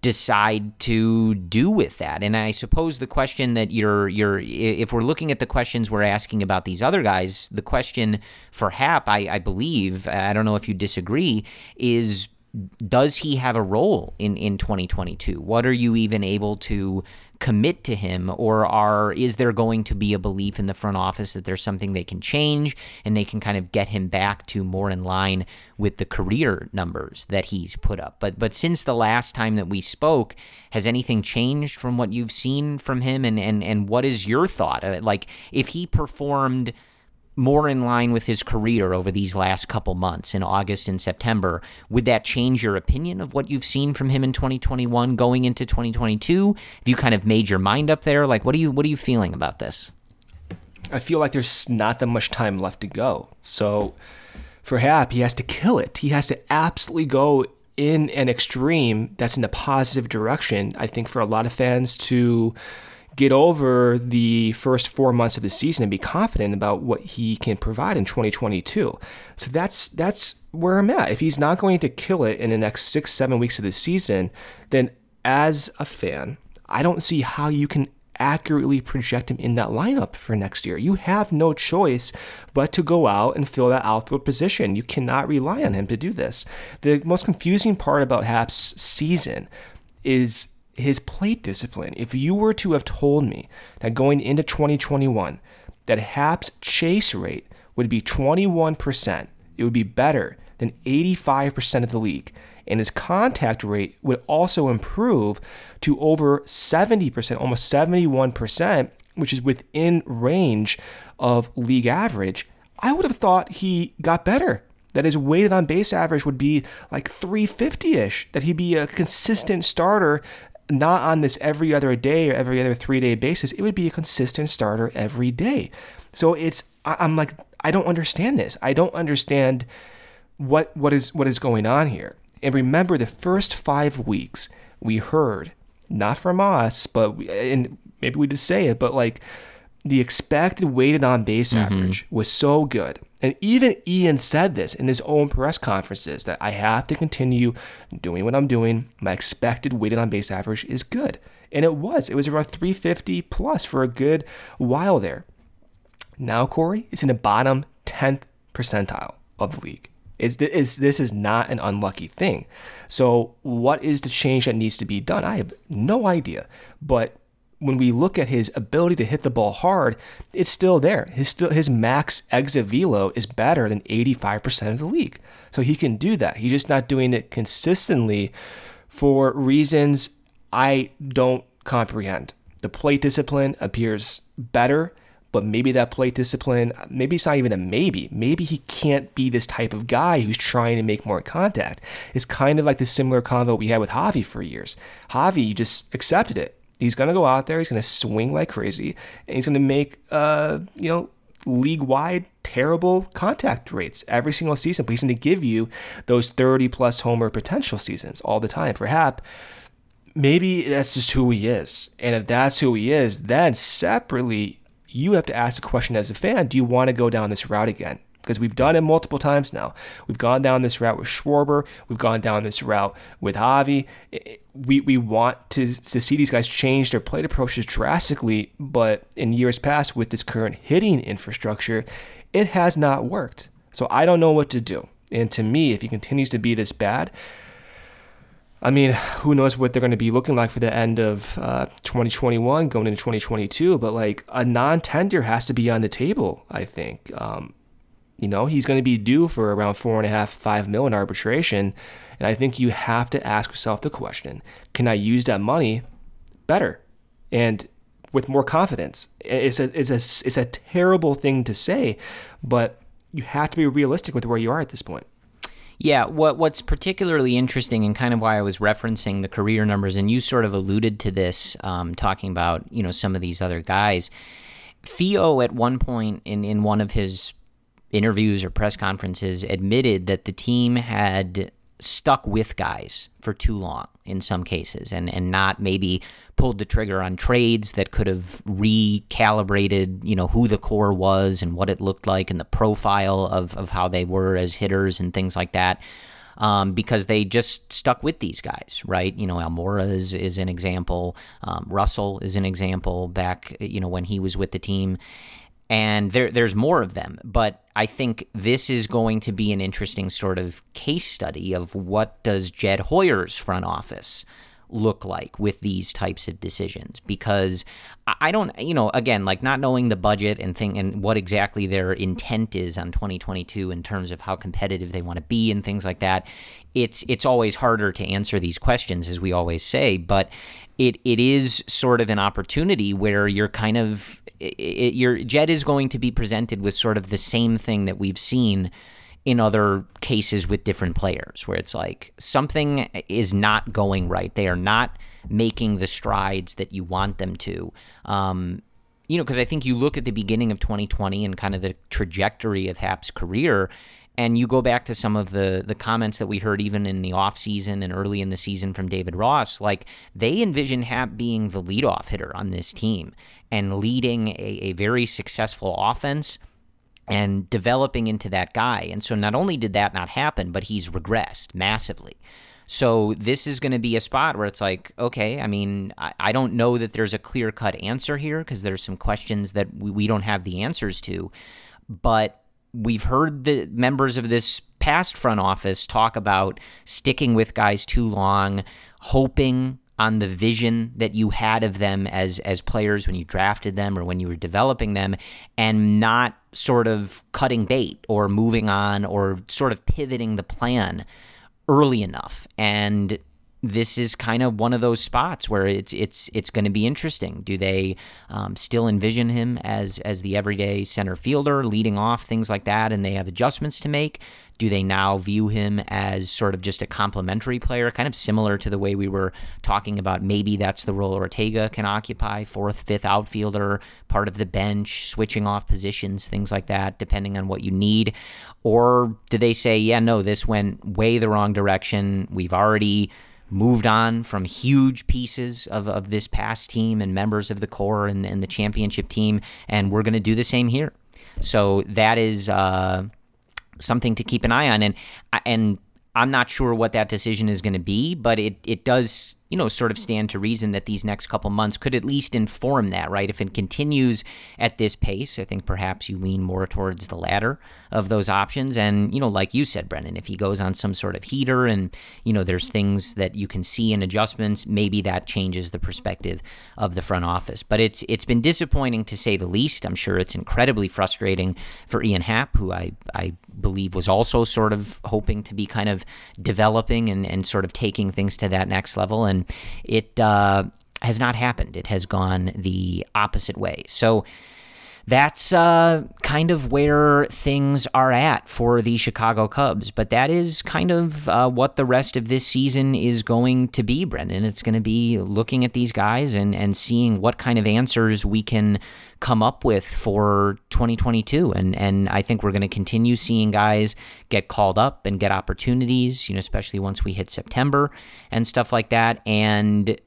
decide to do with that. And I suppose the question that you're you're if we're looking at the questions we're asking about these other guys, the question for Happ, I, I believe, I don't know if you disagree, is does he have a role in, in 2022? What are you even able to commit to him or are is there going to be a belief in the front office that there's something they can change and they can kind of get him back to more in line with the career numbers that he's put up? But but since the last time that we spoke has anything changed from what you've seen from him? And and and what is your thought? Uh, like if he performed more in line with his career over these last couple months in August and September, would that change your opinion of what you've seen from him in 2021 going into 2022? Have you kind of made your mind up there? Like what are you what are you feeling about this? I feel like there's not that much time left to go. So for Happ, he has to kill it. He has to absolutely go in an extreme that's in a positive direction. I think for a lot of fans to get over the first four months of the season and be confident about what he can provide in 2022. So that's that's where I'm at. If he's not going to kill it in the next six, seven weeks of the season, then as a fan, I don't see how you can accurately project him in that lineup for next year. You have no choice but to go out and fill that outfield position. You cannot rely on him to do this. The most confusing part about Happ's season is his plate discipline. If you were to have told me that going into 2021, that Happ's chase rate would be 21%, it would be better than 85% of the league. And his contact rate would also improve to over 70%, almost 71%, which is within range of league average. I would have thought he got better that his weighted on base average would be like 350 ish, that he'd be a consistent starter not on this every other day or every other three day basis. It would be a consistent starter every day. So it's I'm like I don't understand this. I don't understand what what is what is going on here. And remember, the first five weeks we heard not from us, but we, and maybe we did say it, but like the expected weighted on base mm-hmm. average was so good And even Ian said this in his own press conferences that I have to continue doing what I'm doing. My expected weighted on base average is good. And it was. It was around 350 plus for a good while there. Now, Corey, it's in the bottom 10th percentile of the league. It's, it's, this is not an unlucky thing. So, what is the change that needs to be done? I have no idea. But when we look at his ability to hit the ball hard, it's still there. His still his max exit velo is better than 85% of the league. So he can do that. He's just not doing it consistently for reasons I don't comprehend. The plate discipline appears better but maybe that plate discipline, maybe it's not even a maybe. Maybe he can't be this type of guy who's trying to make more contact. It's kind of like the similar convo we had with Javi for years. Javi just accepted it. He's going to go out there, he's going to swing like crazy, and he's going to make, uh, you know, league wide terrible contact rates every single season, but he's going to give you those 30 plus homer potential seasons all the time. For Happ, maybe that's just who he is. And if that's who he is, then separately, you have to ask the question as a fan do you want to go down this route again? Because we've done it multiple times now. We've gone down this route with Schwarber. We've gone down this route with Javi. We, we want to, to see these guys change their plate approaches drastically, but in years past, with this current hitting infrastructure, it has not worked. So I don't know what to do. And to me, if he continues to be this bad, I mean, who knows what they're going to be looking like for the end of uh, 2021 going into 2022, but like a non tender has to be on the table, I think. Um, you know, he's going to be due for around four and a half, five million arbitration. And I think you have to ask yourself the question can I use that money better and with more confidence? It's a, it's a, it's a terrible thing to say, but you have to be realistic with where you are at this point. Yeah, what what's particularly interesting and kind of why I was referencing the career numbers, and you sort of alluded to this, um, talking about you know some of these other guys. Theo at one point in in one of his interviews or press conferences admitted that the team had stuck with guys for too long in some cases and and not maybe pulled the trigger on trades that could have recalibrated you know who the core was and what it looked like and the profile of of how they were as hitters and things like that um, because they just stuck with these guys, right? You know, Almora is, is an example. Um, Russell is an example back, you know, when he was with the team and there there's more of them but i think this is going to be an interesting sort of case study of what does jed hoyer's front office look like with these types of decisions? Because I don't you know again like not knowing the budget and thing and what exactly their intent is on 2022 in terms of how competitive they want to be and things like that it's it's always harder to answer these questions as we always say but it it is sort of an opportunity where you're kind of it, your Jed is going to be presented with sort of the same thing that we've seen in other cases with different players, where it's like something is not going right. They are not making the strides that you want them to. Um, you know, because I think you look at the beginning of 2020 and kind of the trajectory of Happ's career, and you go back to some of the the comments that we heard even in the offseason and early in the season from David Ross, like they envision Happ being the leadoff hitter on this team and leading a, a very successful offense and developing into that guy. And so not only did that not happen, but he's regressed massively. So this is going to be a spot where it's like, okay, I mean, I, I don't know that there's a clear cut answer here because there's some questions that we, we don't have the answers to. But we've heard the members of this past front office talk about sticking with guys too long, hoping on the vision that you had of them as as players when you drafted them or when you were developing them and not sort of cutting bait or moving on or sort of pivoting the plan early enough. And this is kind of one of those spots where it's it's it's going to be interesting. Do they um, still envision him as as the everyday center fielder, leading off things like that, and they have adjustments to make? Do they now view him as sort of just a complementary player, kind of similar to the way we were talking about? Maybe that's the role Ortega can occupy, fourth, fifth outfielder, part of the bench, switching off positions, things like that, depending on what you need. Or do they say, yeah, no, this went way the wrong direction. We've already moved on from huge pieces of, of this past team and members of the core and, and the championship team, and we're going to do the same here. So that is uh, something to keep an eye on, and and I'm not sure what that decision is going to be, but it it does you know, sort of stand to reason that these next couple months could at least inform that, right? If it continues at this pace, I think perhaps you lean more towards the latter of those options. And, you know, like you said, Brendan, if he goes on some sort of heater and, you know, there's things that you can see in adjustments, maybe that changes the perspective of the front office. But it's it's been disappointing to say the least. I'm sure it's incredibly frustrating for Ian Happ, who I, I believe was also sort of hoping to be kind of developing and, and sort of taking things to that next level. And it uh, has not happened. It has gone the opposite way. So that's uh, kind of where things are at for the Chicago Cubs. But that is kind of uh, what the rest of this season is going to be, Brendan. It's going to be looking at these guys and, and seeing what kind of answers we can come up with for 2022. And, and I think we're going to continue seeing guys get called up and get opportunities, you know, especially once we hit September and stuff like that. And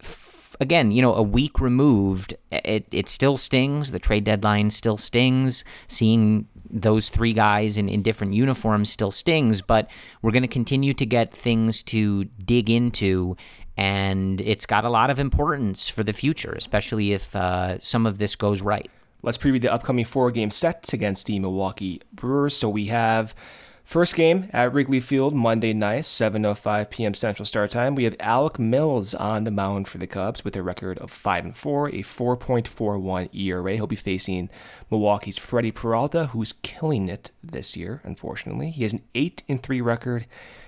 again, you know, a week removed, it, it still stings. The trade deadline still stings. Seeing those three guys in, in different uniforms still stings, but we're going to continue to get things to dig into. And it's got a lot of importance for the future, especially if uh, some of this goes right. Let's preview the upcoming four game sets against the Milwaukee Brewers. So we have First game at Wrigley Field Monday night, 7:05 p.m. Central Start Time. We have Alec Mills on the mound for the Cubs with a record of 5 and 4, a 4.41 ERA. He'll be facing Milwaukee's Freddie Peralta, who's killing it this year. Unfortunately, he has an 8 and 3 record,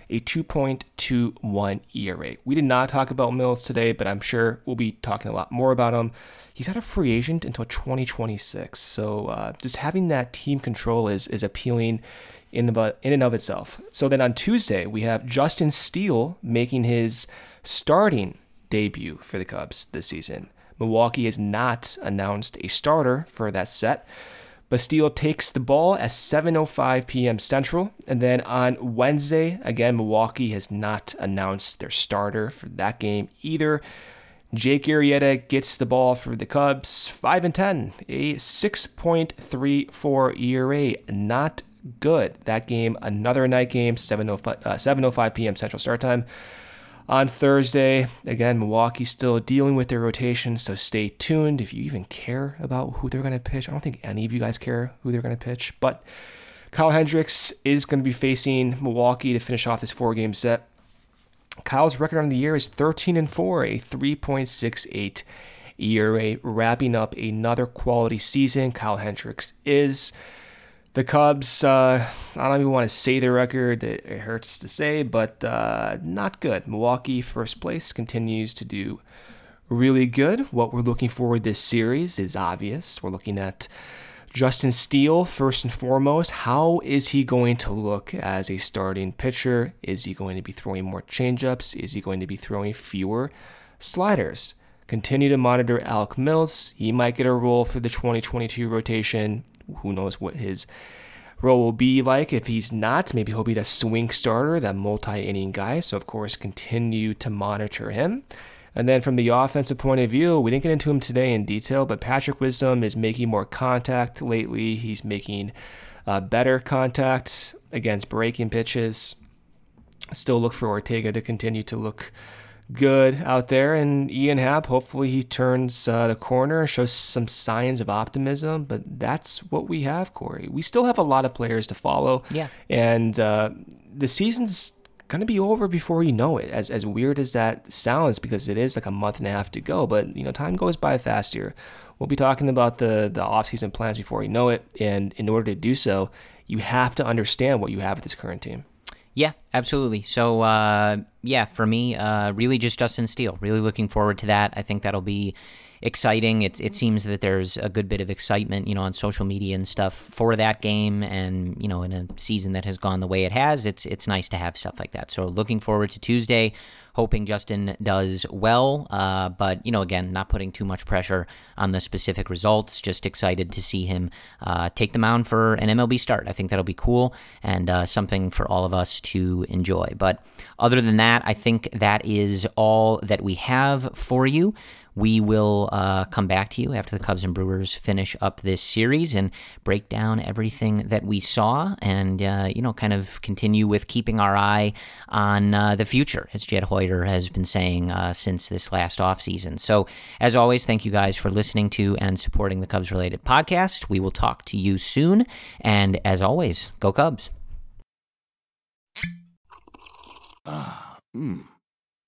a 2.21 ERA. We did not talk about Mills today, but I'm sure we'll be talking a lot more about him. He's not a free agent until 2026, so uh, just having that team control is is appealing in, in and of itself. So then on Tuesday, we have Justin Steele making his starting debut for the Cubs this season. Milwaukee has not announced a starter for that set. But Steele takes the ball at 7:05 p.m. Central, and then on Wednesday, again Milwaukee has not announced their starter for that game either. Jake Arrieta gets the ball for the Cubs, 5 and 10, a 6.34 ERA, not good. That game, another night game, 7.05, uh, 7.05 p.m. Central Start Time. On Thursday, again, Milwaukee still dealing with their rotation, so stay tuned if you even care about who they're going to pitch. I don't think any of you guys care who they're going to pitch, but Kyle Hendricks is going to be facing Milwaukee to finish off this four game set. Kyle's record on the year is 13 and 4, a 3.68 ERA, wrapping up another quality season. Kyle Hendricks is. The Cubs, uh, I don't even want to say the record, it, it hurts to say, but uh, not good. Milwaukee, first place, continues to do really good. What we're looking for this series is obvious. We're looking at Justin Steele, first and foremost. How is he going to look as a starting pitcher? Is he going to be throwing more changeups? Is he going to be throwing fewer sliders? Continue to monitor Alec Mills. He might get a role for the 2022 rotation who knows what his role will be like. If he's not, maybe he'll be the swing starter, that multi inning guy. So, of course, continue to monitor him. And then from the offensive point of view, we didn't get into him today in detail, but Patrick Wisdom is making more contact lately. He's making uh, better contact against breaking pitches. Still look for Ortega to continue to look good out there. And Ian Happ, hopefully he turns uh, the corner, shows some signs of optimism. But that's what we have, Corey. We still have a lot of players to follow. Yeah. And uh, the season's going to be over before you know it. As as weird as that sounds, because it is like a month and a half to go. But you know, time goes by fast here. We'll be talking about the the offseason plans before you know it. And in order to do so, you have to understand what you have with this current team. Yeah, absolutely. So, uh, yeah, for me, uh, really just Justin Steele. Really looking forward to that. I think that'll be exciting. It, it seems that there's a good bit of excitement, you know, on social media and stuff for that game. And, you know, in a season that has gone the way it has, it's, it's nice to have stuff like that. So looking forward to Tuesday hoping Justin does well. Uh, but, you know, again, not putting too much pressure on the specific results. Just excited to see him uh, take the mound for an MLB start. I think that'll be cool and uh, something for all of us to enjoy. But other than that, I think that is all that we have for you. We will uh, come back to you after the Cubs and Brewers finish up this series and break down everything that we saw and, uh, you know, kind of continue with keeping our eye on uh, the future, as Jed Hoyer has been saying uh, since this last offseason. So, as always, thank you guys for listening to and supporting the Cubs related podcast. We will talk to you soon. And as always, go Cubs. Ah, mmm.